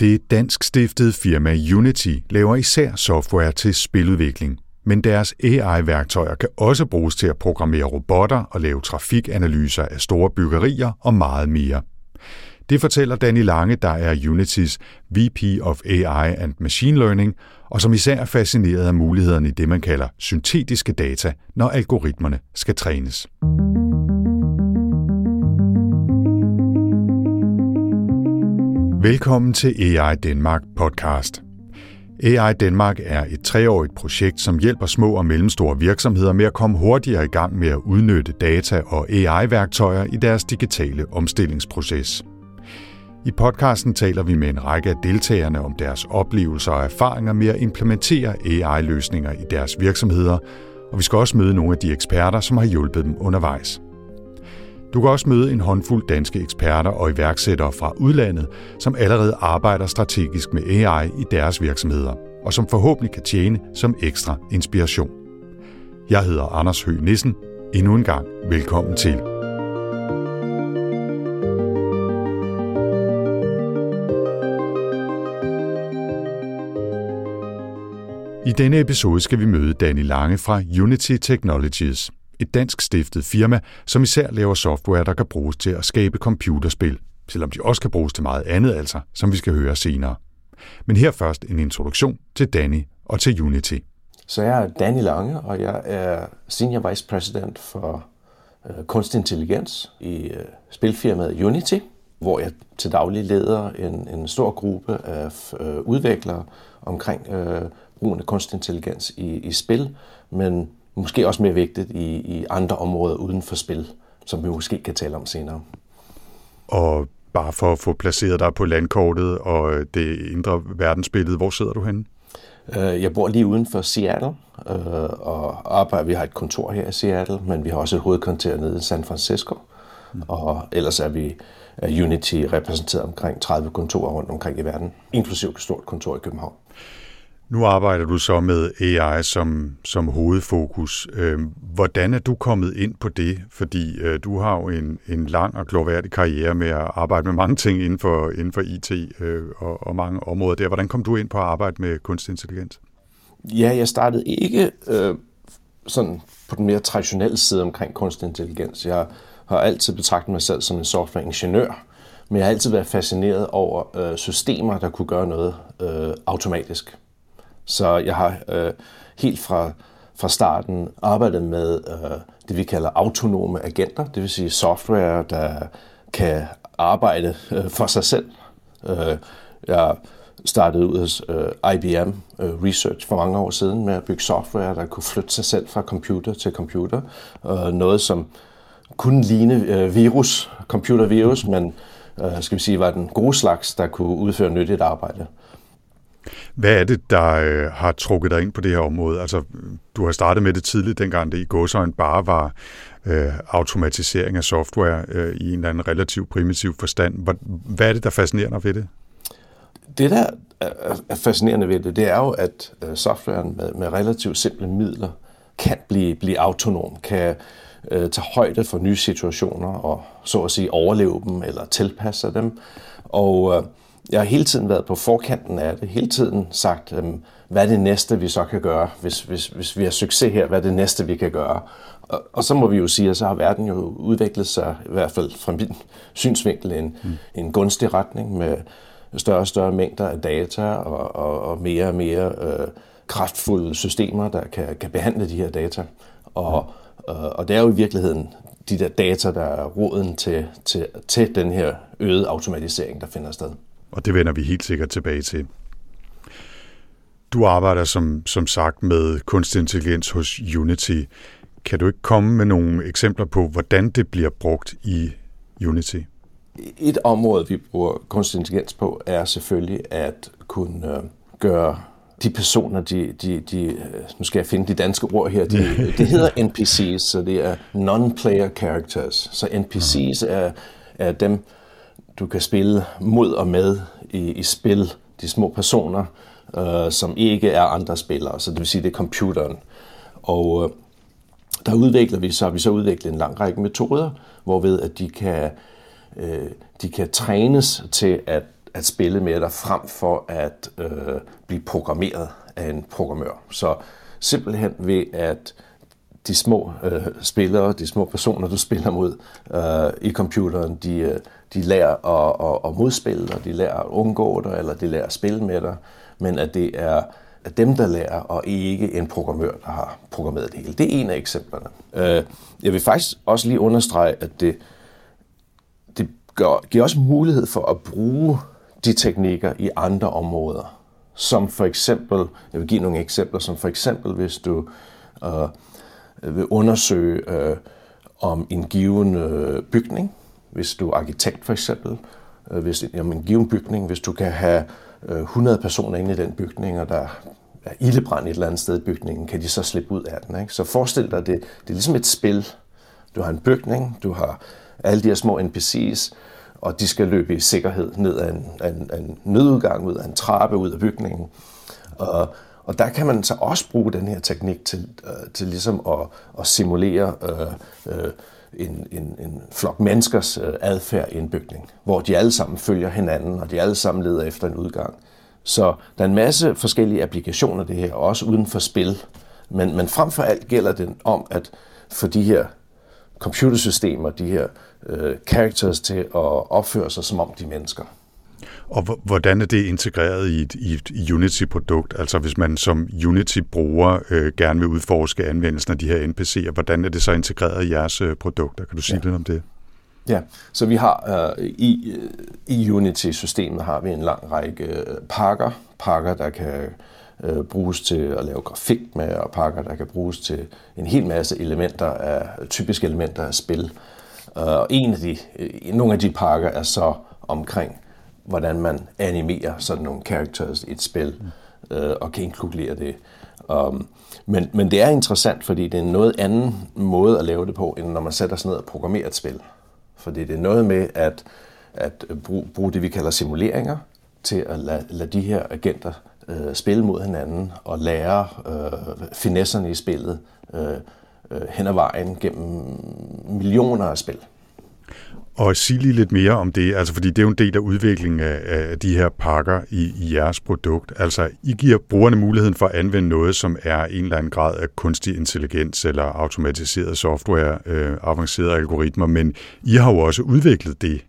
Det dansk stiftede firma Unity laver især software til spiludvikling, men deres AI-værktøjer kan også bruges til at programmere robotter og lave trafikanalyser af store byggerier og meget mere. Det fortæller Danny Lange, der er Unitys VP of AI and Machine Learning, og som især er fascineret af mulighederne i det, man kalder syntetiske data, når algoritmerne skal trænes. Velkommen til AI Danmark podcast. AI Danmark er et treårigt projekt, som hjælper små og mellemstore virksomheder med at komme hurtigere i gang med at udnytte data og AI-værktøjer i deres digitale omstillingsproces. I podcasten taler vi med en række af deltagerne om deres oplevelser og erfaringer med at implementere AI-løsninger i deres virksomheder, og vi skal også møde nogle af de eksperter, som har hjulpet dem undervejs. Du kan også møde en håndfuld danske eksperter og iværksættere fra udlandet, som allerede arbejder strategisk med AI i deres virksomheder, og som forhåbentlig kan tjene som ekstra inspiration. Jeg hedder Anders Høgh Nissen. Endnu en gang velkommen til. I denne episode skal vi møde Danny Lange fra Unity Technologies, et dansk stiftet firma, som især laver software, der kan bruges til at skabe computerspil, selvom de også kan bruges til meget andet altså, som vi skal høre senere. Men her først en introduktion til Danny og til Unity. Så jeg er Danny Lange, og jeg er Senior Vice President for øh, kunstig intelligens i øh, spilfirmaet Unity, hvor jeg til daglig leder en, en stor gruppe af øh, udviklere omkring øh, brugen af kunstig intelligens i, i spil, men måske også mere vigtigt i, i andre områder uden for spil, som vi måske kan tale om senere. Og bare for at få placeret dig på landkortet og det indre verdensbillede, hvor sidder du henne? Øh, jeg bor lige uden for Seattle, øh, og arbejder, vi har et kontor her i Seattle, men vi har også et hovedkontor nede i San Francisco. Mm. Og ellers er vi er Unity repræsenteret omkring 30 kontorer rundt omkring i verden, inklusive et stort kontor i København. Nu arbejder du så med AI som, som hovedfokus. Øhm, hvordan er du kommet ind på det? Fordi øh, du har jo en, en lang og glorværdig karriere med at arbejde med mange ting inden for, inden for IT øh, og, og mange områder der. Hvordan kom du ind på at arbejde med kunstig intelligens? Ja, jeg startede ikke øh, sådan på den mere traditionelle side omkring kunstig intelligens. Jeg har altid betragtet mig selv som en softwareingeniør, men jeg har altid været fascineret over øh, systemer, der kunne gøre noget øh, automatisk. Så jeg har øh, helt fra, fra starten arbejdet med øh, det, vi kalder autonome agenter, det vil sige software, der kan arbejde øh, for sig selv. Øh, jeg startede ud hos øh, IBM øh, Research for mange år siden med at bygge software, der kunne flytte sig selv fra computer til computer. Øh, noget, som kunne ligne øh, virus, computervirus, men øh, skal vi sige, var den gode slags, der kunne udføre nyttigt arbejde. Hvad er det, der øh, har trukket dig ind på det her område? Altså, du har startet med det tidligt, dengang det i godsøjen bare var øh, automatisering af software øh, i en eller anden relativt primitiv forstand. Hvad er det, der fascinerer dig ved det? Det, der er fascinerende ved det, det er jo, at øh, softwaren med, med relativt simple midler kan blive, blive autonom, kan øh, tage højde for nye situationer og så at sige overleve dem eller tilpasse dem. Og øh, jeg har hele tiden været på forkanten af det, hele tiden sagt, øhm, hvad er det næste, vi så kan gøre, hvis, hvis, hvis vi har succes her, hvad er det næste, vi kan gøre. Og, og så må vi jo sige, at så har verden jo udviklet sig, i hvert fald fra min synsvinkel, en, mm. en gunstig retning med større og større mængder af data og, og, og mere og mere øh, kraftfulde systemer, der kan, kan behandle de her data. Og, mm. øh, og det er jo i virkeligheden de der data, der er roden til, til, til den her øgede automatisering, der finder sted og det vender vi helt sikkert tilbage til. Du arbejder som, som sagt med kunstig intelligens hos Unity. Kan du ikke komme med nogle eksempler på, hvordan det bliver brugt i Unity? Et område, vi bruger kunstig intelligens på, er selvfølgelig at kunne øh, gøre de personer, de, de, de, øh, nu skal jeg finde de danske ord her, de, det hedder NPCs, så det er non-player characters. Så NPCs er, er dem, du kan spille mod og med i, i spil, de små personer, øh, som ikke er andre spillere, så det vil sige, det er computeren. Og øh, der udvikler vi så, har vi så udviklet en lang række metoder, hvorved at de kan, øh, de kan trænes til at, at spille med dig, frem for at øh, blive programmeret af en programmør. Så simpelthen ved at de små øh, spillere, de små personer, du spiller mod øh, i computeren, de, øh, de lærer at, at, at modspille dig, de lærer at undgå dig, eller de lærer at spille med dig, men at det er dem, der lærer, og ikke en programmør, der har programmeret det hele. Det er en af eksemplerne. Øh, jeg vil faktisk også lige understrege, at det, det gør, giver også mulighed for at bruge de teknikker i andre områder. Som for eksempel, jeg vil give nogle eksempler, som for eksempel, hvis du øh, vil undersøge øh, om en given øh, bygning, hvis du er arkitekt for eksempel, øh, hvis om en given bygning, hvis du kan have øh, 100 personer inde i den bygning, og der er ildebrand et eller andet sted i bygningen, kan de så slippe ud af den. Ikke? Så forestil dig, det, det er ligesom et spil. Du har en bygning, du har alle de her små NPC's, og de skal løbe i sikkerhed ned ad en, en, en nødudgang, ud af en trappe, ud af bygningen. Og, og der kan man så også bruge den her teknik til, øh, til ligesom at, at simulere øh, øh, en, en, en flok menneskers øh, adfærd i en bygning, hvor de alle sammen følger hinanden, og de alle sammen leder efter en udgang. Så der er en masse forskellige applikationer det her, også uden for spil. Men, men frem for alt gælder det om, at for de her computersystemer, de her øh, characters til at opføre sig som om de mennesker. Og hvordan er det integreret i et, i et Unity-produkt? Altså hvis man som Unity-bruger øh, gerne vil udforske anvendelsen af de her NPC'er, hvordan er det så integreret i jeres øh, produkter? Kan du sige ja. lidt om det? Ja, så vi har øh, i, øh, i Unity-systemet har vi en lang række øh, pakker, pakker der kan øh, bruges til at lave grafik med, og pakker der kan bruges til en hel masse elementer af typiske elementer af spil. Og en af de, nogle af de pakker er så omkring, hvordan man animerer sådan nogle characters i et spil, øh, og kan inkludere det. Um, men, men det er interessant, fordi det er en noget anden måde at lave det på, end når man sætter sig ned og programmerer et spil. Fordi det er noget med at, at bruge, bruge det, vi kalder simuleringer, til at lade, lade de her agenter øh, spille mod hinanden og lære øh, finesserne i spillet øh, øh, hen ad vejen gennem millioner af spil. Og sig lige lidt mere om det, altså fordi det er jo en del af udviklingen af, af de her pakker i, i jeres produkt. Altså, I giver brugerne muligheden for at anvende noget, som er en eller anden grad af kunstig intelligens eller automatiseret software, øh, avancerede algoritmer, men I har jo også udviklet det,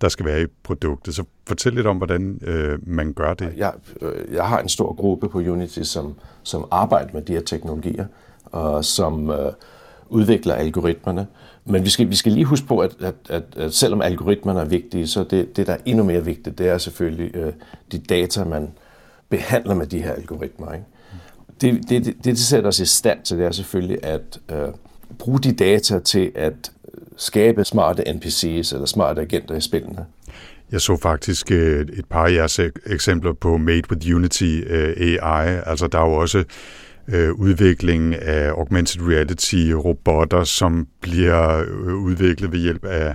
der skal være i produktet. Så fortæl lidt om, hvordan øh, man gør det. Jeg, øh, jeg har en stor gruppe på Unity, som, som arbejder med de her teknologier, og som øh, udvikler algoritmerne. Men vi skal, vi skal lige huske på, at, at, at, at selvom algoritmerne er vigtige, så det, det, der er endnu mere vigtigt, det er selvfølgelig øh, de data, man behandler med de her algoritmer. Ikke? Det, det, det, det sætter os i stand til, det er selvfølgelig at øh, bruge de data til at skabe smarte NPC's eller smarte agenter i spillene. Jeg så faktisk øh, et par af jeres eksempler på Made with Unity øh, AI. Altså der er jo også øh, udviklingen af augmented reality robotter, som bliver øh, udviklet ved hjælp af,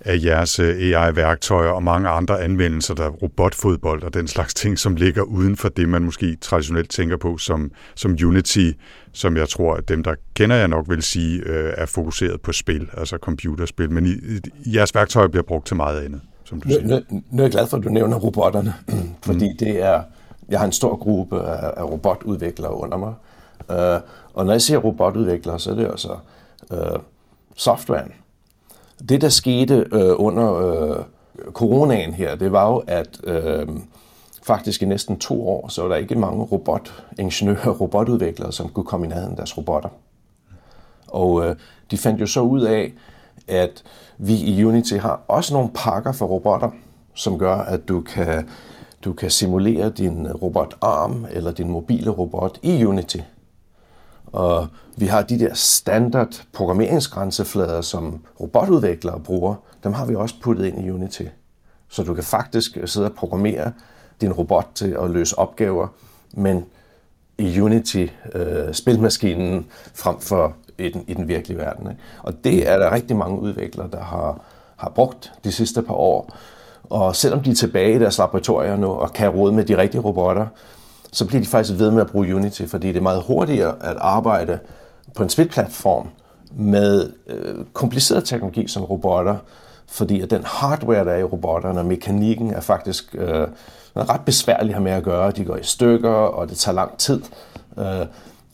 af jeres øh, AI-værktøjer og mange andre anvendelser, der er robotfodbold og den slags ting, som ligger uden for det, man måske traditionelt tænker på som, som Unity, som jeg tror, at dem, der kender jeg nok vil sige, øh, er fokuseret på spil, altså computerspil. Men i, jeres værktøjer bliver brugt til meget andet, som du siger. Nu, nu er jeg glad for, at du nævner robotterne, fordi mm. det er jeg har en stor gruppe af, af robotudviklere under mig. Øh, og når jeg siger robotudviklere, så er det altså øh, softwaren. Det, der skete øh, under øh, coronaen her, det var jo, at øh, faktisk i næsten to år, så var der ikke mange robotingeniører og robotudviklere, som kunne komme i nærheden af deres robotter. Og øh, de fandt jo så ud af, at vi i Unity har også nogle pakker for robotter, som gør, at du kan du kan simulere din robotarm eller din mobile robot i Unity. Og vi har de der standard programmeringsgrænseflader, som robotudviklere bruger, dem har vi også puttet ind i Unity. Så du kan faktisk sidde og programmere din robot til at løse opgaver, men i Unity-spilmaskinen øh, frem for i den, i den virkelige verden. Ikke? Og det er der rigtig mange udviklere, der har, har brugt de sidste par år. Og selvom de er tilbage i deres laboratorier nu og kan råde med de rigtige robotter, så bliver de faktisk ved med at bruge Unity, fordi det er meget hurtigere at arbejde på en spilplatform med øh, kompliceret teknologi som robotter, fordi at den hardware, der er i robotterne, og mekanikken er faktisk øh, ret besværlig at have med at gøre. De går i stykker, og det tager lang tid. Øh,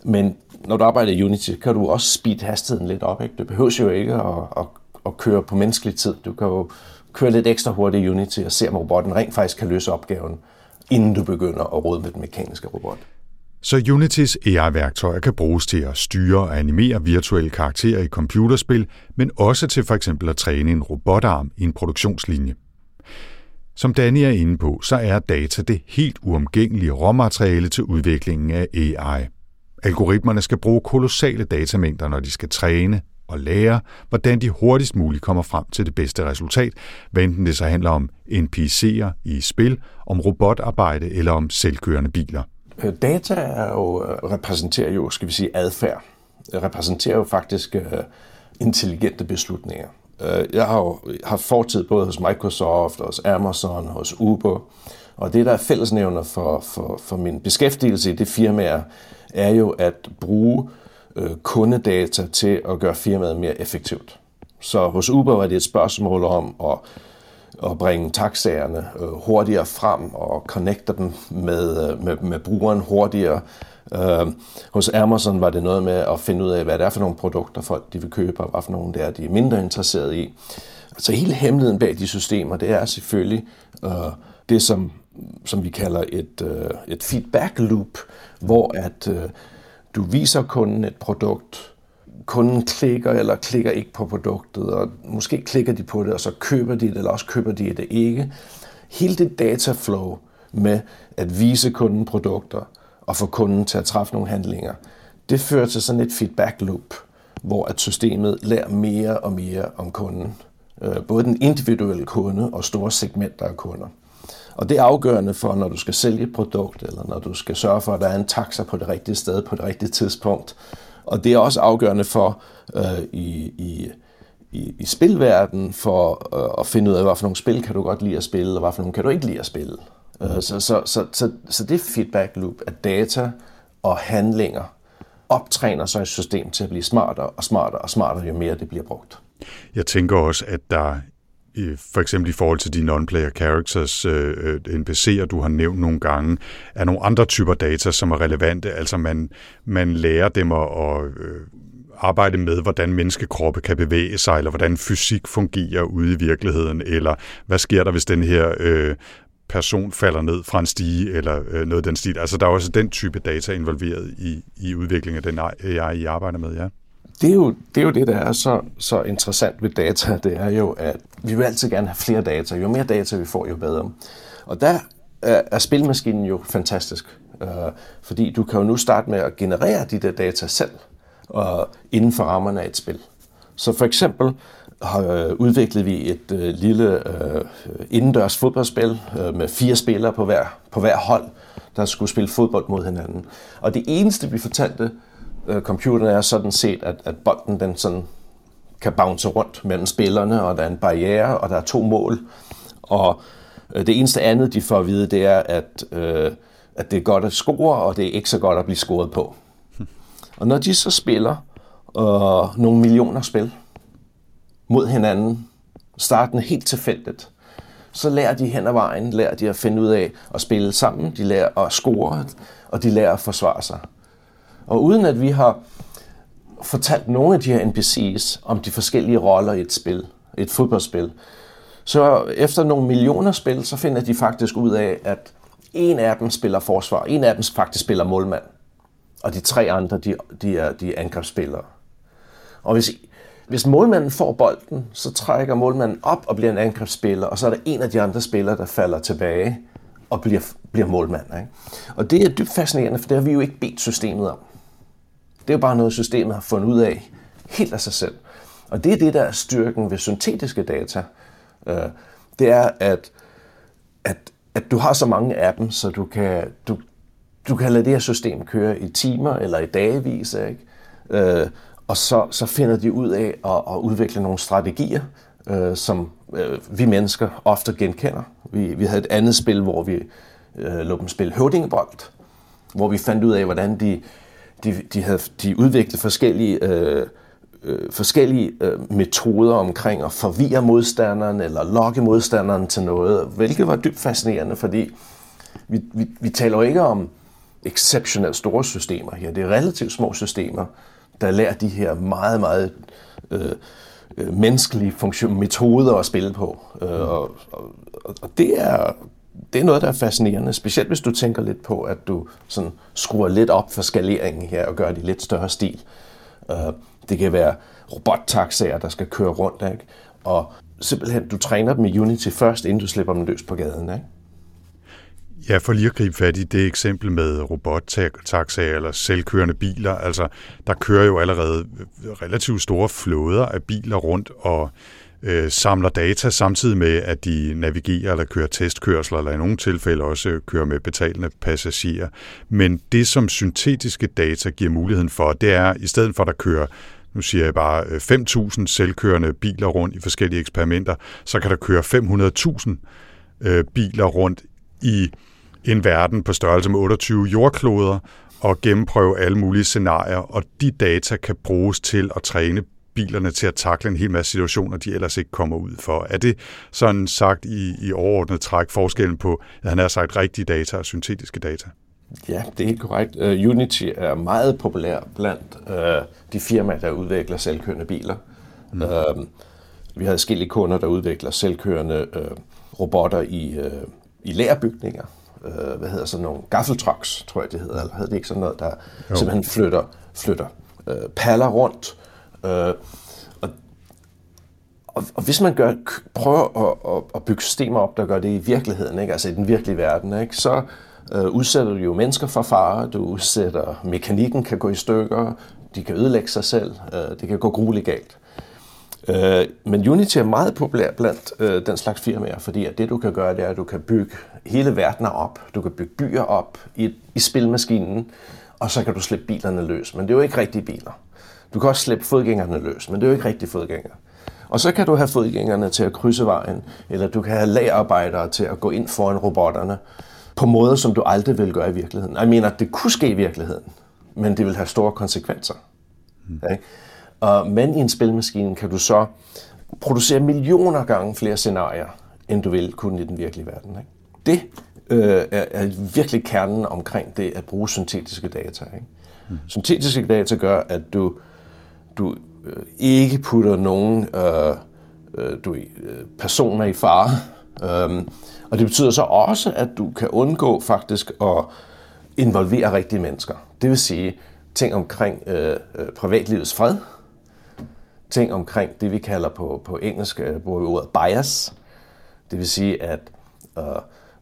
men når du arbejder i Unity, kan du også speed hastigheden lidt op. Ikke? Du behøver jo ikke at, at, at køre på menneskelig tid. Du kan jo kører lidt ekstra hurtigt i Unity og ser, om robotten rent faktisk kan løse opgaven, inden du begynder at råde med den mekaniske robot. Så Unitys e AI-værktøjer kan bruges til at styre og animere virtuelle karakterer i computerspil, men også til for eksempel at træne en robotarm i en produktionslinje. Som Danny er inde på, så er data det helt uomgængelige råmateriale til udviklingen af AI. Algoritmerne skal bruge kolossale datamængder, når de skal træne og lære, hvordan de hurtigst muligt kommer frem til det bedste resultat, hvad enten det så handler om NPC'er i spil, om robotarbejde eller om selvkørende biler. Øh, data er jo, øh, repræsenterer jo, skal vi sige, adfærd. Det repræsenterer jo faktisk øh, intelligente beslutninger. Jeg har jo haft fortid både hos Microsoft, hos Amazon, hos Uber, og det, der er fællesnævner for, for, for min beskæftigelse i det firma, er jo at bruge øh, kundedata til at gøre firmaet mere effektivt. Så hos Uber var det et spørgsmål om at at bringe taxaerne øh, hurtigere frem og connecte dem med, øh, med, med brugeren hurtigere. Øh, hos Amazon var det noget med at finde ud af, hvad det er for nogle produkter, folk de vil købe, og hvad for nogle det er, de er mindre interesseret i. Så hele hemmeligheden bag de systemer, det er selvfølgelig øh, det, som, som vi kalder et, øh, et feedback loop, hvor at øh, du viser kunden et produkt, kunden klikker eller klikker ikke på produktet, og måske klikker de på det, og så køber de det, eller også køber de det ikke. Hele det dataflow med at vise kunden produkter og få kunden til at træffe nogle handlinger, det fører til sådan et feedback loop, hvor at systemet lærer mere og mere om kunden. Øh, både den individuelle kunde og store segmenter af kunder. Og det er afgørende for, når du skal sælge et produkt, eller når du skal sørge for, at der er en taxa på det rigtige sted på det rigtige tidspunkt, og det er også afgørende for øh, i, i, i, i spilverdenen for øh, at finde ud af, hvad for nogle spil kan du godt lide at spille, og hvad for nogle kan du ikke lide at spille. Øh, så, så, så, så, så det feedback loop af data og handlinger optræner så et system til at blive smartere og smartere og smartere, jo mere det bliver brugt. Jeg tænker også, at der for eksempel i forhold til de non-player characters, øh, øh NPC'er, du har nævnt nogle gange, er nogle andre typer data, som er relevante. Altså man, man lærer dem at, at øh, arbejde med, hvordan menneskekroppe kan bevæge sig, eller hvordan fysik fungerer ude i virkeligheden, eller hvad sker der, hvis den her øh, person falder ned fra en stige, eller øh, noget af den stil. Altså der er også den type data involveret i, i udviklingen af den AI, I arbejder med, ja det er jo det, er jo det der er så, så interessant ved data, det er jo, at vi vil altid gerne have flere data. Jo mere data vi får, jo bedre. Og der er, er spilmaskinen jo fantastisk, øh, fordi du kan jo nu starte med at generere de der data selv, og inden for rammerne af et spil. Så for eksempel har øh, udviklet vi et øh, lille øh, indendørs fodboldspil øh, med fire spillere på hver, på hver hold, der skulle spille fodbold mod hinanden. Og det eneste, vi fortalte øh, computeren er sådan set, at, at bolden den sådan kan bounce rundt mellem spillerne, og der er en barriere, og der er to mål. Og øh, det eneste andet, de får at vide, det er, at, øh, at det er godt at score, og det er ikke så godt at blive scoret på. Og når de så spiller øh, nogle millioner spil mod hinanden, starten helt tilfældigt, så lærer de hen ad vejen, lærer de at finde ud af at spille sammen, de lærer at score, og de lærer at forsvare sig. Og uden at vi har fortalt nogle af de her NPC's om de forskellige roller i et spil, et fodboldspil, så efter nogle millioner spil, så finder de faktisk ud af, at en af dem spiller forsvar, en af dem faktisk spiller målmand, og de tre andre, de, de er, de er angrebsspillere. Og hvis, hvis målmanden får bolden, så trækker målmanden op og bliver en angrebsspiller, og så er der en af de andre spillere, der falder tilbage og bliver, bliver målmand. Ikke? Og det er dybt fascinerende, for det har vi jo ikke bedt systemet om. Det er bare noget, systemet har fundet ud af helt af sig selv. Og det er det, der er styrken ved syntetiske data. Øh, det er, at, at, at du har så mange af dem, så du kan, du, du kan lade det her system køre i timer eller i dagevis, ikke? Øh, og så, så finder de ud af at, at udvikle nogle strategier, øh, som øh, vi mennesker ofte genkender. Vi, vi havde et andet spil, hvor vi øh, lå dem spille høvdingebold, hvor vi fandt ud af, hvordan de de, de havde de udviklede forskellige øh, øh, forskellige øh, metoder omkring at forvirre modstanderen eller lokke modstanderen til noget, hvilket var dybt fascinerende, fordi vi, vi, vi taler jo ikke om exceptionelt store systemer her. Det er relativt små systemer, der lærer de her meget, meget øh, øh, menneskelige funktion, metoder at spille på. Øh, og, og, og det er det er noget, der er fascinerende, specielt hvis du tænker lidt på, at du sådan skruer lidt op for skaleringen her og gør det i lidt større stil. Øh, det kan være robottaxaer, der skal køre rundt, ikke? og simpelthen, du træner dem i Unity først, inden du slipper dem løs på gaden. Ikke? Ja, for lige at gribe fat i det eksempel med robottaxaer eller selvkørende biler, altså der kører jo allerede relativt store flåder af biler rundt, og øh, Øh, samler data samtidig med, at de navigerer eller kører testkørsler, eller i nogle tilfælde også kører med betalende passagerer. Men det, som syntetiske data giver muligheden for, det er, i stedet for at der kører nu siger jeg bare øh, 5.000 selvkørende biler rundt i forskellige eksperimenter, så kan der køre 500.000 øh, biler rundt i en verden på størrelse med 28 jordkloder og gennemprøve alle mulige scenarier, og de data kan bruges til at træne bilerne til at takle en hel masse situationer, de ellers ikke kommer ud for. Er det sådan sagt i, i overordnet træk forskellen på, at han har sagt rigtige data og syntetiske data? Ja, det er helt korrekt. Uh, Unity er meget populær blandt uh, de firmaer, der udvikler selvkørende biler. Mm. Uh, vi har forskellige kunder, der udvikler selvkørende uh, robotter i, uh, i lærbygninger. Uh, hvad hedder sådan nogle gaffeltrucks, tror jeg det hedder, eller hedder det ikke sådan noget, der jo. simpelthen flytter, flytter uh, paller rundt Øh, og, og, og hvis man gør, prøver at, at, at bygge systemer op, der gør det i virkeligheden, ikke? altså i den virkelige verden, ikke? så øh, udsætter du jo mennesker for fare, du udsætter, mekanikken kan gå i stykker, de kan ødelægge sig selv, øh, det kan gå grueligt galt. Øh, men Unity er meget populær blandt øh, den slags firmaer, fordi at det du kan gøre, det er, at du kan bygge hele verden op, du kan bygge byer op i, i spilmaskinen, og så kan du slippe bilerne løs. Men det er jo ikke rigtige biler. Du kan også slippe fodgængerne løs, men det er jo ikke rigtig fodgængere. Og så kan du have fodgængerne til at krydse vejen, eller du kan have lagarbejdere til at gå ind foran robotterne på måder, som du aldrig vil gøre i virkeligheden. Jeg mener, at det kunne ske i virkeligheden, men det vil have store konsekvenser. Mm. Okay? Og, men i en spilmaskine kan du så producere millioner gange flere scenarier, end du vil kunne i den virkelige verden. Ikke? Det øh, er, er virkelig kernen omkring det at bruge syntetiske data. Ikke? Mm. Syntetiske data gør, at du du øh, ikke putter nogen øh, øh, du, øh, personer i fare. Um, og det betyder så også, at du kan undgå faktisk at involvere rigtige mennesker. Det vil sige ting omkring øh, øh, privatlivets fred, ting omkring det, vi kalder på, på engelsk, øh, bruger vi ordet bias. Det vil sige, at øh,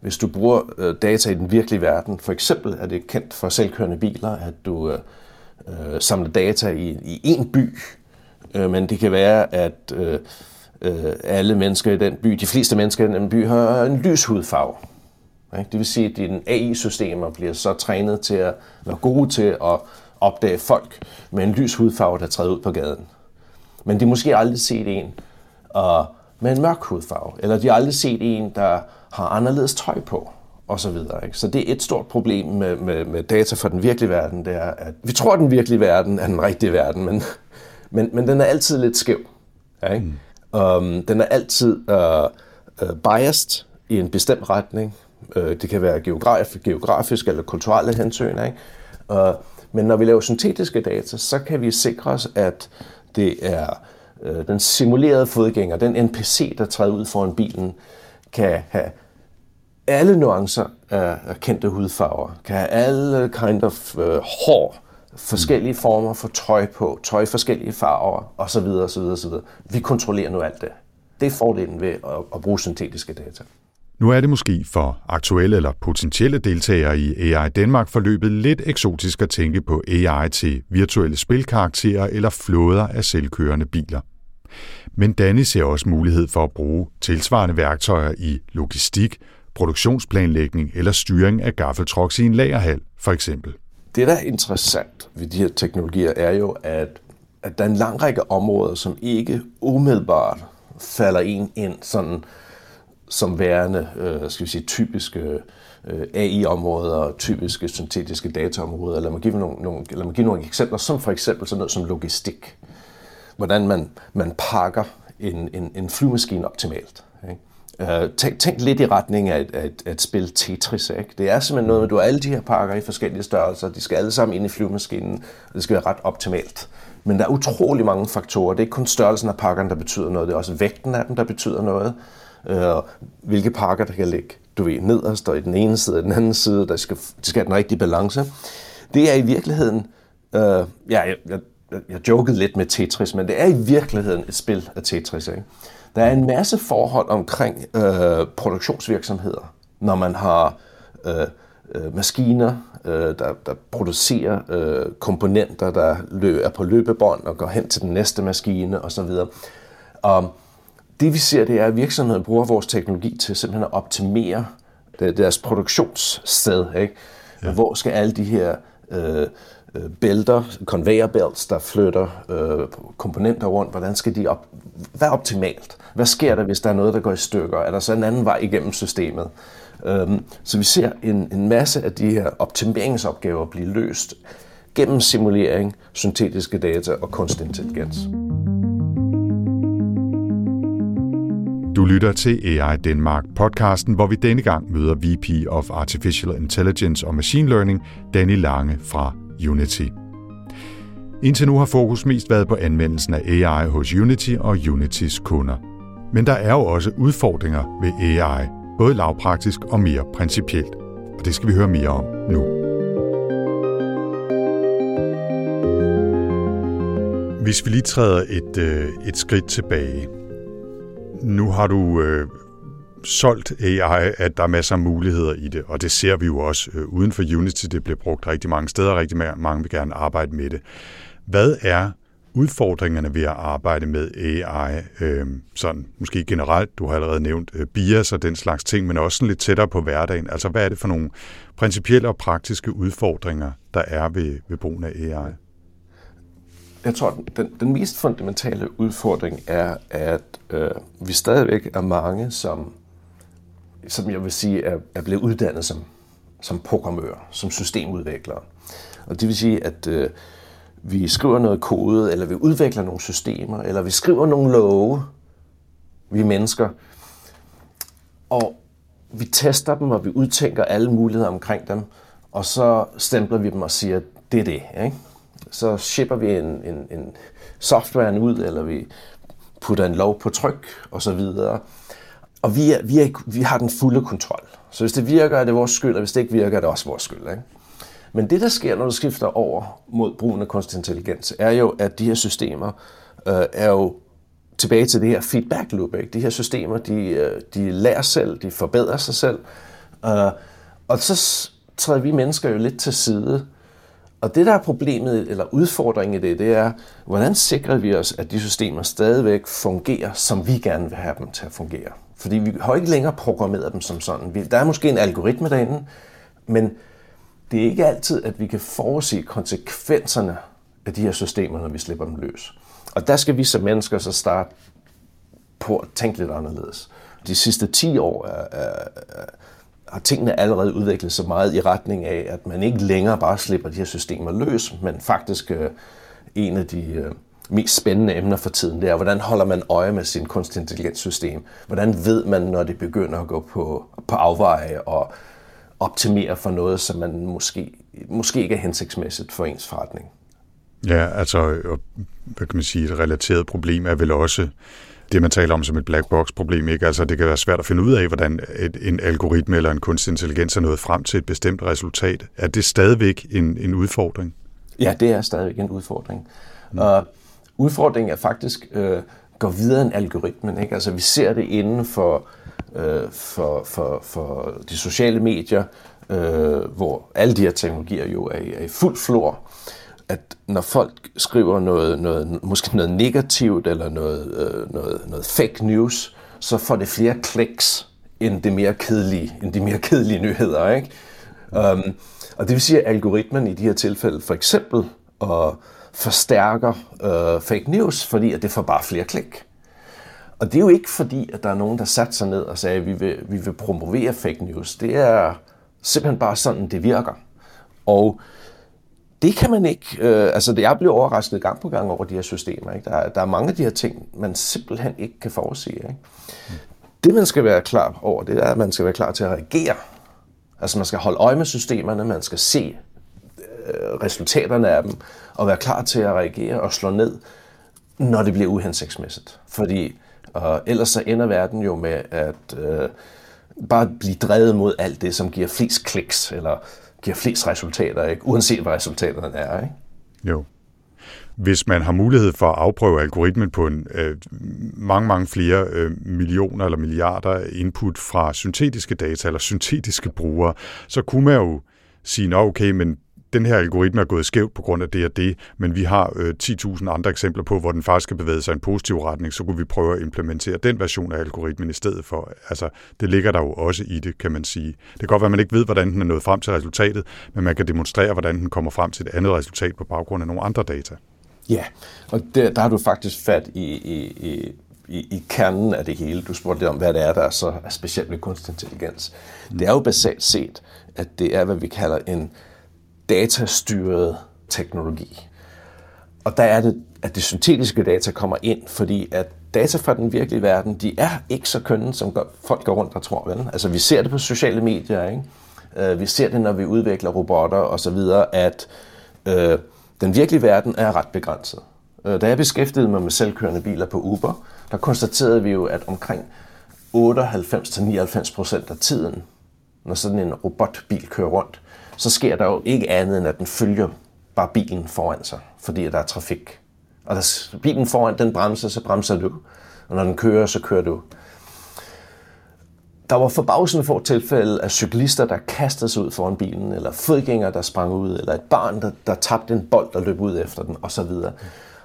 hvis du bruger øh, data i den virkelige verden, for eksempel er det kendt for selvkørende biler, at du øh, øh, samle data i, i en by, øh, men det kan være, at øh, øh, alle mennesker i den by, de fleste mennesker i den by, har en lys hudfarve. Ikke? Det vil sige, at dine AI-systemer bliver så trænet til at være gode til at opdage folk med en lys hudfarve, der træder ud på gaden. Men de har måske aldrig set en og med en mørk hudfarve, eller de har aldrig set en, der har anderledes tøj på og så videre. Ikke? Så det er et stort problem med, med, med data fra den virkelige verden, det er, at vi tror, at den virkelige verden er den rigtige verden, men, men, men den er altid lidt skæv. Ikke? Mm. Um, den er altid uh, uh, biased i en bestemt retning. Uh, det kan være geograf, geografisk eller kulturelle hensyn. Ikke? Uh, men når vi laver syntetiske data, så kan vi sikre os, at det er uh, den simulerede fodgænger, den NPC, der træder ud foran bilen, kan have alle nuancer af kendte hudfarver, kan have alle kind of uh, hår, forskellige mm. former for tøj på, tøj forskellige farver osv. osv., osv. Vi kontrollerer nu alt det. Det er fordelen ved at, at bruge syntetiske data. Nu er det måske for aktuelle eller potentielle deltagere i AI Danmark forløbet lidt eksotisk at tænke på AI til virtuelle spilkarakterer eller flåder af selvkørende biler. Men Danny ser også mulighed for at bruge tilsvarende værktøjer i logistik, produktionsplanlægning eller styring af gaffeltrucks i en lagerhal, for eksempel. Det, der er interessant ved de her teknologier, er jo, at, at der er en lang række områder, som ikke umiddelbart falder en ind sådan som værende, øh, skal vi sige, typiske øh, AI-områder, typiske syntetiske dataområder. Lad mig give nogle, nogle, lad mig give nogle eksempler, som for eksempel sådan noget som logistik. hvordan man, man pakker en, en, en flymaskine optimalt. Uh, tænk, tænk lidt i retning af et, af et, af et spil Tetris. Ikke? Det er simpelthen noget, at du har alle de her pakker i forskellige størrelser. De skal alle sammen ind i flyvemaskinen, og det skal være ret optimalt. Men der er utrolig mange faktorer. Det er ikke kun størrelsen af pakkerne, der betyder noget. Det er også vægten af dem, der betyder noget. Uh, hvilke pakker, der kan ligge du ved, nederst og i den ene side og den anden side. Der skal, de skal have den rigtige balance. Det er i virkeligheden... Uh, ja, jeg, jeg, jeg jokede lidt med Tetris, men det er i virkeligheden et spil af Tetris. Ikke? Der er en masse forhold omkring øh, produktionsvirksomheder, når man har øh, øh, maskiner, øh, der, der producerer øh, komponenter, der løb, er på løbebånd og går hen til den næste maskine osv. Og det vi ser, det er, at virksomheden bruger vores teknologi til simpelthen at optimere deres produktionssted. Ikke? Ja. Hvor skal alle de her øh, øh, bælter, conveyor belts, der flytter øh, komponenter rundt, hvordan skal de op, hvad er optimalt? Hvad sker der, hvis der er noget, der går i stykker? Er der så en anden vej igennem systemet? Øhm, så vi ser en, en masse af de her optimeringsopgaver blive løst gennem simulering, syntetiske data og kunstig intelligens. Du lytter til AI Danmark podcasten, hvor vi denne gang møder VP of Artificial Intelligence og Machine Learning, Danny Lange fra Unity. Indtil nu har fokus mest været på anvendelsen af AI hos Unity og Unitys kunder. Men der er jo også udfordringer ved AI, både lavpraktisk og mere principielt. Og det skal vi høre mere om nu. Hvis vi lige træder et, øh, et skridt tilbage. Nu har du øh, solgt AI, at der er masser af muligheder i det, og det ser vi jo også øh, uden for Unity. Det bliver brugt rigtig mange steder, og rigtig mange vil gerne arbejde med det. Hvad er udfordringerne ved at arbejde med AI, øh, sådan måske generelt, du har allerede nævnt øh, bias og den slags ting, men også sådan lidt tættere på hverdagen. Altså hvad er det for nogle principielle og praktiske udfordringer, der er ved, ved brugen af AI? Jeg tror, den, den mest fundamentale udfordring er, at øh, vi stadigvæk er mange, som, som jeg vil sige, er, er blevet uddannet som, som programmører, som systemudviklere. Og det vil sige, at øh, vi skriver noget kode, eller vi udvikler nogle systemer, eller vi skriver nogle love, vi mennesker, og vi tester dem, og vi udtænker alle muligheder omkring dem, og så stempler vi dem og siger, det er det. Ikke? Så shipper vi en, en, en software ud, eller vi putter en lov på tryk, og så videre. Og vi, er, vi, er, vi har den fulde kontrol. Så hvis det virker, er det vores skyld, og hvis det ikke virker, er det også vores skyld. Ikke? Men det, der sker, når du skifter over mod brugen af kunstig intelligens, er jo, at de her systemer øh, er jo tilbage til det her feedback loop. Ikke? De her systemer, de, øh, de lærer selv, de forbedrer sig selv. Øh, og så træder vi mennesker jo lidt til side. Og det, der er problemet, eller udfordringen i det, det er, hvordan sikrer vi os, at de systemer stadigvæk fungerer, som vi gerne vil have dem til at fungere. Fordi vi har ikke længere programmeret dem som sådan. Der er måske en algoritme derinde, men det er ikke altid, at vi kan forudse konsekvenserne af de her systemer, når vi slipper dem løs. Og der skal vi som mennesker så starte på at tænke lidt anderledes. De sidste 10 år er, er, er, har tingene allerede udviklet sig meget i retning af, at man ikke længere bare slipper de her systemer løs, men faktisk øh, en af de øh, mest spændende emner for tiden, det er, hvordan holder man øje med sin kunstig intelligenssystem? Hvordan ved man, når det begynder at gå på, på afveje og optimere for noget, som man måske, måske ikke er hensigtsmæssigt for ens forretning. Ja, altså, hvad kan man sige, et relateret problem er vel også det, man taler om som et black box problem, ikke? Altså, det kan være svært at finde ud af, hvordan et, en algoritme eller en kunstig intelligens er nået frem til et bestemt resultat. Er det stadigvæk en, en udfordring? Ja, det er stadigvæk en udfordring. Mm. Og udfordringen er faktisk øh, går videre end algoritmen. Ikke? Altså, vi ser det inden for øh, for, for, for de sociale medier, øh, hvor alle de her teknologier jo er, er i fuld flor, at når folk skriver noget, noget måske noget negativt eller noget, øh, noget, noget fake news, så får det flere kliks end det mere kedelige, end de mere kedelige nyheder, ikke? Um, og det vil sige, at algoritmen i de her tilfælde for eksempel og forstærker øh, fake news, fordi at det får bare flere klik. Og det er jo ikke fordi, at der er nogen, der satte sig ned og sagde, at vi vil, vi vil promovere fake news. Det er simpelthen bare sådan, det virker. Og det kan man ikke. Øh, altså, jeg bliver overrasket gang på gang over de her systemer. Ikke? Der, er, der er mange af de her ting, man simpelthen ikke kan forudse. Ikke? Det, man skal være klar over, det er, at man skal være klar til at reagere. Altså, man skal holde øje med systemerne, man skal se øh, resultaterne af dem, og være klar til at reagere og slå ned, når det bliver uhensigtsmæssigt. Fordi øh, ellers så ender verden jo med at øh, bare blive drevet mod alt det, som giver flest kliks, eller giver flest resultater, ikke? uanset hvad resultaterne er. Ikke? Jo. Hvis man har mulighed for at afprøve algoritmen på en, øh, mange, mange flere øh, millioner eller milliarder input fra syntetiske data eller syntetiske brugere, så kunne man jo sige, okay, men den her algoritme er gået skævt på grund af det og det, men vi har øh, 10.000 andre eksempler på, hvor den faktisk skal bevæge sig i en positiv retning, så kunne vi prøve at implementere den version af algoritmen i stedet for. Altså, det ligger der jo også i det, kan man sige. Det kan godt være, at man ikke ved, hvordan den er nået frem til resultatet, men man kan demonstrere, hvordan den kommer frem til et andet resultat på baggrund af nogle andre data. Ja, og der, der har du faktisk fat i, i, i i, i kernen af det hele. Du spurgte lidt om, hvad det er, der er så specielt med kunstig intelligens. Mm. Det er jo basalt set, at det er, hvad vi kalder en datastyret teknologi. Og der er det, at de syntetiske data kommer ind, fordi at data fra den virkelige verden, de er ikke så kønne, som folk går rundt og tror. Vel? Altså vi ser det på sociale medier, ikke? Øh, vi ser det, når vi udvikler robotter osv., at øh, den virkelige verden er ret begrænset. Øh, da jeg beskæftigede mig med selvkørende biler på Uber, der konstaterede vi jo, at omkring 98-99 procent af tiden, når sådan en robotbil kører rundt, så sker der jo ikke andet, end at den følger bare bilen foran sig, fordi der er trafik. Og der, bilen foran, den bremser, så bremser du. Og når den kører, så kører du. Der var forbavsende få tilfælde af cyklister, der kastede sig ud foran bilen, eller fodgængere, der sprang ud, eller et barn, der, der tabte en bold og løb ud efter den, osv.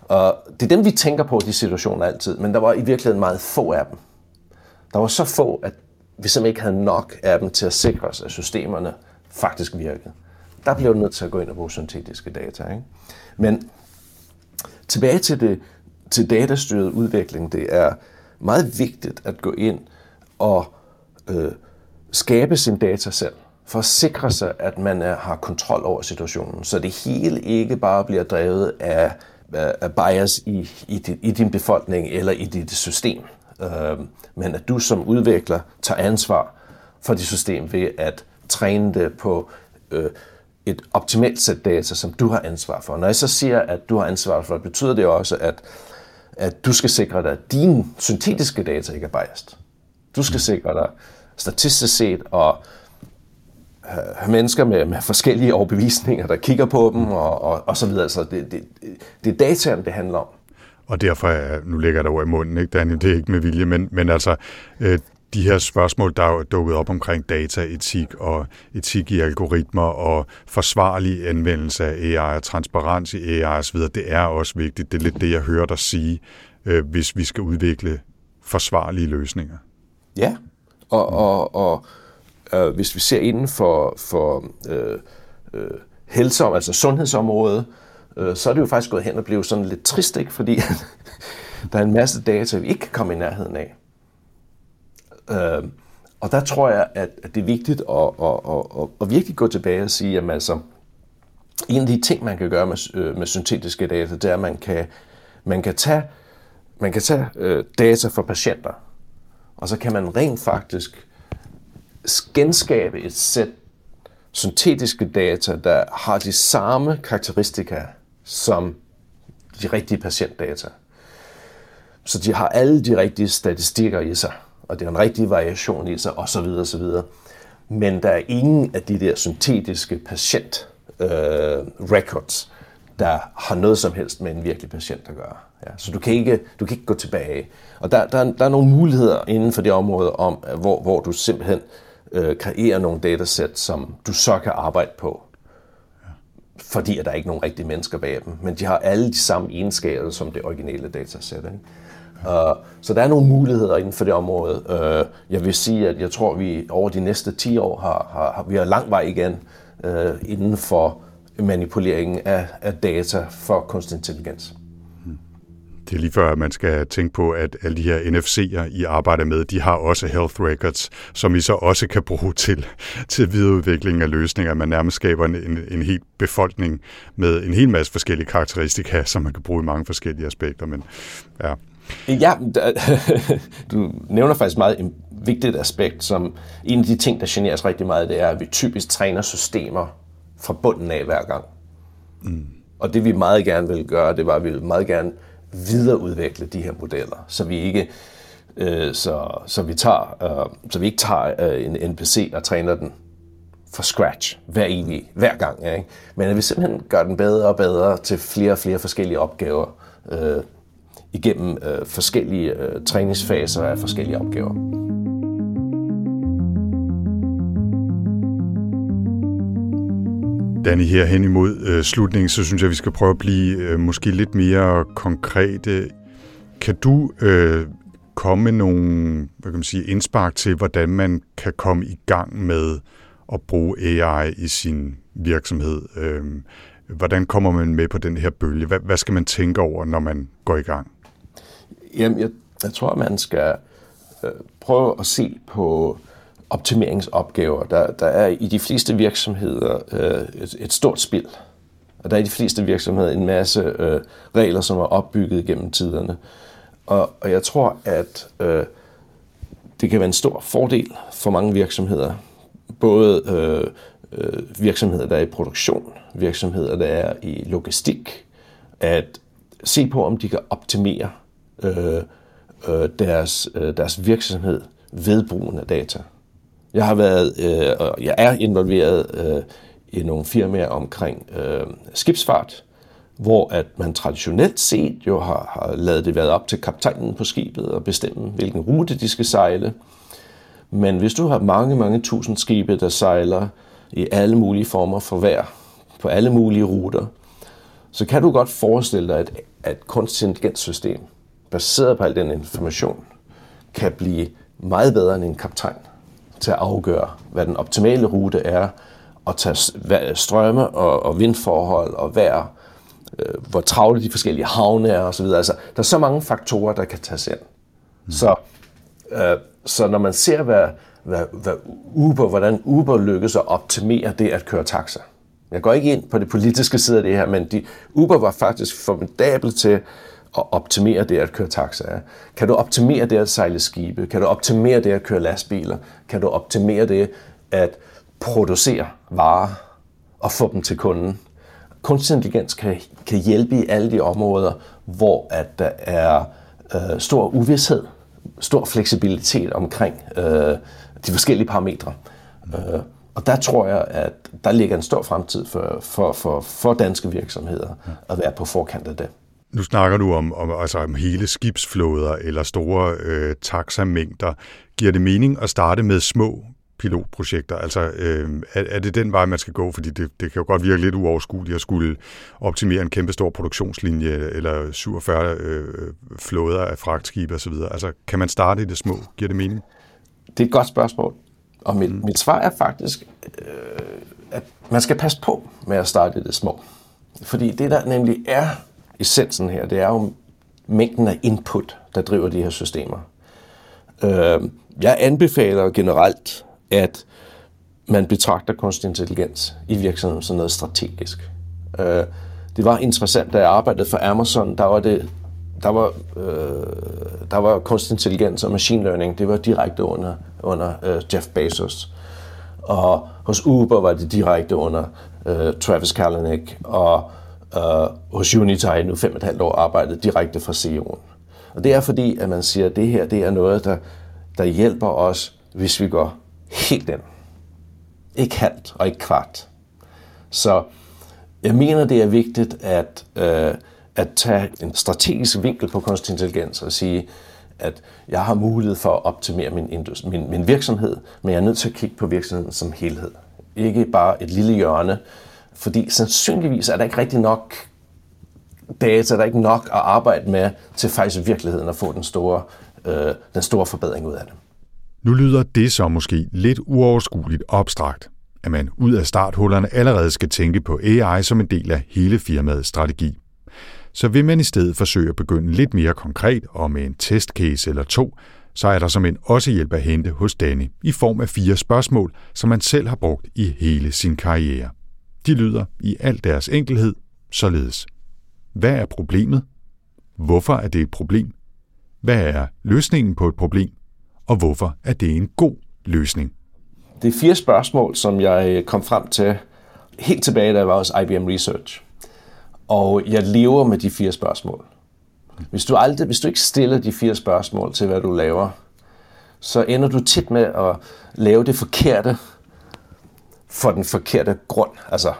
Og det er dem, vi tænker på, de situationer altid, men der var i virkeligheden meget få af dem. Der var så få, at vi simpelthen ikke havde nok af dem til at sikre os, at systemerne faktisk virkede. Der blev du nødt til at gå ind og bruge syntetiske data. Ikke? Men tilbage til, det, til datastyret udvikling, det er meget vigtigt at gå ind og øh, skabe sin data selv, for at sikre sig, at man er, har kontrol over situationen, så det hele ikke bare bliver drevet af, af bias i, i, din, i din befolkning eller i dit system, øh, men at du som udvikler tager ansvar for dit system ved at træne det på øh, et optimalt sæt data, som du har ansvar for. Når jeg så siger, at du har ansvar for, betyder det også, at, at du skal sikre dig, at dine syntetiske data ikke er biased. Du skal sikre dig statistisk set og have mennesker med, med forskellige overbevisninger, der kigger på dem og, og, og så videre. Så det, det, det er dataen, det handler om. Og derfor, er, nu ligger der ord over i munden, ikke, Daniel, det er ikke med vilje, men, men altså, øh, de her spørgsmål, der er dukket op omkring dataetik og etik i algoritmer og forsvarlig anvendelse af AI og transparens i AI osv., det er også vigtigt. Det er lidt det, jeg hører dig sige, øh, hvis vi skal udvikle forsvarlige løsninger. Ja, og, og, og øh, hvis vi ser inden for, for øh, øh, helse, altså sundhedsområdet, øh, Øh, så er det jo faktisk gået hen og blevet sådan lidt trist, ikke? fordi der er en masse data, vi ikke kan komme i nærheden af. Øh, og der tror jeg, at, at det er vigtigt at, at, at, at virkelig gå tilbage og sige, at altså, en af de ting, man kan gøre med, øh, med syntetiske data, det er, at man kan, man kan tage, man kan tage øh, data for patienter, og så kan man rent faktisk genskabe et sæt syntetiske data, der har de samme karakteristika som de rigtige patientdata. Så de har alle de rigtige statistikker i sig og det er en rigtig variation i sig, osv. osv. Men der er ingen af de der syntetiske patient øh, records, der har noget som helst med en virkelig patient at gøre. Ja, så du kan, ikke, du kan ikke gå tilbage. Og der, der, der er nogle muligheder inden for det område, om, hvor, hvor du simpelthen øh, kreerer nogle datasæt, som du så kan arbejde på. Fordi at der er ikke nogen rigtige mennesker bag dem. Men de har alle de samme egenskaber som det originale datasæt. Ikke? Uh, så der er nogle muligheder inden for det område. Uh, jeg vil sige, at jeg tror, at vi over de næste 10 år har, har, har vi har lang vej igen uh, inden for manipuleringen af, af data for kunstig intelligens. Det er lige før, at man skal tænke på, at alle de her NFC'er, I arbejder med, de har også health records, som I så også kan bruge til, til videreudvikling af løsninger. Man nærmest skaber en, en, en hel befolkning med en hel masse forskellige karakteristika, som man kan bruge i mange forskellige aspekter. Men, ja. Ja, du nævner faktisk meget en vigtigt aspekt, som en af de ting, der generer os rigtig meget, det er, at vi typisk træner systemer fra bunden af hver gang. Mm. Og det vi meget gerne vil gøre, det var, at vi vil meget gerne videreudvikle de her modeller, så vi ikke øh, så, så vi tager øh, så vi ikke tager øh, en NPC og træner den fra scratch hver evig, hver gang, ja, ikke? men at vi simpelthen gør den bedre og bedre til flere og flere forskellige opgaver øh, igennem øh, forskellige øh, træningsfaser af forskellige opgaver. Danny, her hen imod øh, slutningen, så synes jeg, vi skal prøve at blive øh, måske lidt mere konkrete. Kan du øh, komme med nogle hvad kan man sige, indspark til, hvordan man kan komme i gang med at bruge AI i sin virksomhed? Øh, hvordan kommer man med på den her bølge? Hvad, hvad skal man tænke over, når man går i gang? Jamen, jeg, jeg tror, man skal øh, prøve at se på optimeringsopgaver. Der, der er i de fleste virksomheder øh, et, et stort spil. Og der er i de fleste virksomheder en masse øh, regler, som er opbygget gennem tiderne. Og, og jeg tror, at øh, det kan være en stor fordel for mange virksomheder. Både øh, øh, virksomheder, der er i produktion, virksomheder, der er i logistik, at se på, om de kan optimere øh, øh, deres, øh, deres virksomhed ved brugen af data. Jeg har været, øh, og jeg er involveret øh, i nogle firmaer omkring øh, skibsfart, hvor at man traditionelt set jo har, har lavet det været op til kaptajnen på skibet at bestemme, hvilken rute de skal sejle. Men hvis du har mange, mange tusind skibe, der sejler i alle mulige former for vejr, på alle mulige ruter, så kan du godt forestille dig, at, et kunstig intelligenssystem, baseret på al den information, kan blive meget bedre end en kaptajn til at afgøre, hvad den optimale rute er, og tage strømme og, og vindforhold og vejr, øh, hvor travle de forskellige havne er osv. Altså, der er så mange faktorer, der kan tages ind. Mm. Så, øh, så når man ser, hvad, hvad, hvad Uber, hvordan Uber lykkes at optimere det at køre taxa. Jeg går ikke ind på det politiske side af det her, men de, Uber var faktisk formidabel til at optimere det at køre taxa? Kan du optimere det at sejle skibe? Kan du optimere det at køre lastbiler? Kan du optimere det at producere varer og få dem til kunden? Kunstig intelligens kan, kan hjælpe i alle de områder, hvor at der er øh, stor uvidshed, stor fleksibilitet omkring øh, de forskellige parametre. Øh, og der tror jeg, at der ligger en stor fremtid for, for, for, for danske virksomheder at være på forkant af det. Nu snakker du om, om, altså om hele skibsflåder eller store øh, taxamængder. Giver det mening at starte med små pilotprojekter? Altså, øh, er, er det den vej, man skal gå? Fordi det, det kan jo godt virke lidt uoverskueligt at skulle optimere en kæmpe stor produktionslinje eller 47 øh, flåder af fragtskibe osv. Altså, kan man starte i det små? Giver det mening? Det er et godt spørgsmål. Og mit, mm. mit svar er faktisk, øh, at man skal passe på med at starte i det små. Fordi det, der nemlig er essensen her, det er jo mængden af input, der driver de her systemer. Øh, jeg anbefaler generelt, at man betragter kunstig intelligens i virksomheden som noget strategisk. Øh, det var interessant, da jeg arbejdede for Amazon, der var det der var, øh, der var kunstig intelligens og machine learning, det var direkte under, under øh, Jeff Bezos. Og hos Uber var det direkte under øh, Travis Kalanick, og øh, hos Unity nu fem og et halvt år arbejdet direkte fra CEO'en. Og det er fordi, at man siger, at det her det er noget, der, der hjælper os, hvis vi går helt ind. Ikke halvt og ikke kvart. Så jeg mener, det er vigtigt at, øh, at tage en strategisk vinkel på kunstig intelligens og sige, at jeg har mulighed for at optimere min, min, min virksomhed, men jeg er nødt til at kigge på virksomheden som helhed. Ikke bare et lille hjørne, fordi sandsynligvis er der ikke rigtig nok data, der er ikke nok at arbejde med til faktisk i virkeligheden at få den store, øh, den store forbedring ud af det. Nu lyder det så måske lidt uoverskueligt abstrakt, at man ud af starthullerne allerede skal tænke på AI som en del af hele firmaets strategi. Så vil man i stedet forsøge at begynde lidt mere konkret og med en testcase eller to, så er der som en også hjælp at hente hos Danny i form af fire spørgsmål, som man selv har brugt i hele sin karriere. De lyder i al deres enkelhed således. Hvad er problemet? Hvorfor er det et problem? Hvad er løsningen på et problem? Og hvorfor er det en god løsning? Det er fire spørgsmål, som jeg øh, kom frem til helt tilbage, da jeg var hos IBM Research. Og jeg lever med de fire spørgsmål. Hvis du, aldrig, hvis du ikke stiller de fire spørgsmål til, hvad du laver, så ender du tit med at lave det forkerte for den forkerte grund. Altså,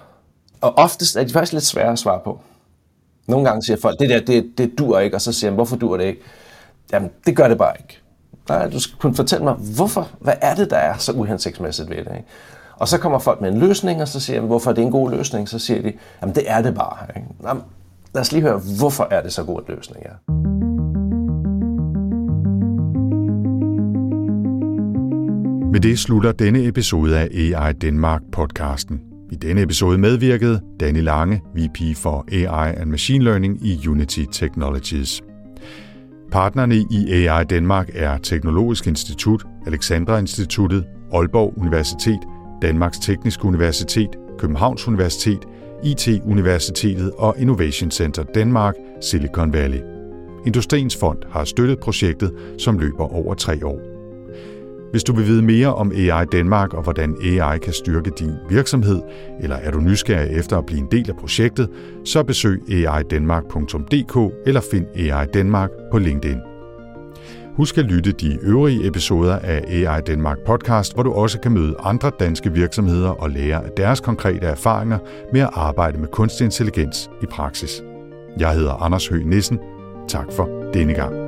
og oftest er de faktisk lidt svære at svare på. Nogle gange siger folk, det der, det, det dur ikke, og så siger jeg, hvorfor dur det ikke? Jamen, det gør det bare ikke. Nej, du skal kun fortælle mig, hvorfor, hvad er det, der er så uhensigtsmæssigt ved det? Ikke? Og så kommer folk med en løsning, og så siger jeg, hvorfor er det en god løsning? Så siger de, jamen det er det bare. Ikke? Jamen, lad os lige høre, hvorfor er det så god en løsning? Ja. Med det slutter denne episode af AI Danmark podcasten. I denne episode medvirkede Danny Lange, VP for AI and Machine Learning i Unity Technologies. Partnerne i AI Danmark er Teknologisk Institut, Alexandra Instituttet, Aalborg Universitet, Danmarks Tekniske Universitet, Københavns Universitet, IT-universitetet og Innovation Center Danmark, Silicon Valley. Industriens Fond har støttet projektet, som løber over tre år. Hvis du vil vide mere om AI Danmark og hvordan AI kan styrke din virksomhed, eller er du nysgerrig efter at blive en del af projektet, så besøg aidanmark.dk eller find AI Danmark på LinkedIn. Husk at lytte de øvrige episoder af AI Danmark podcast, hvor du også kan møde andre danske virksomheder og lære af deres konkrete erfaringer med at arbejde med kunstig intelligens i praksis. Jeg hedder Anders Høgh Nissen. Tak for denne gang.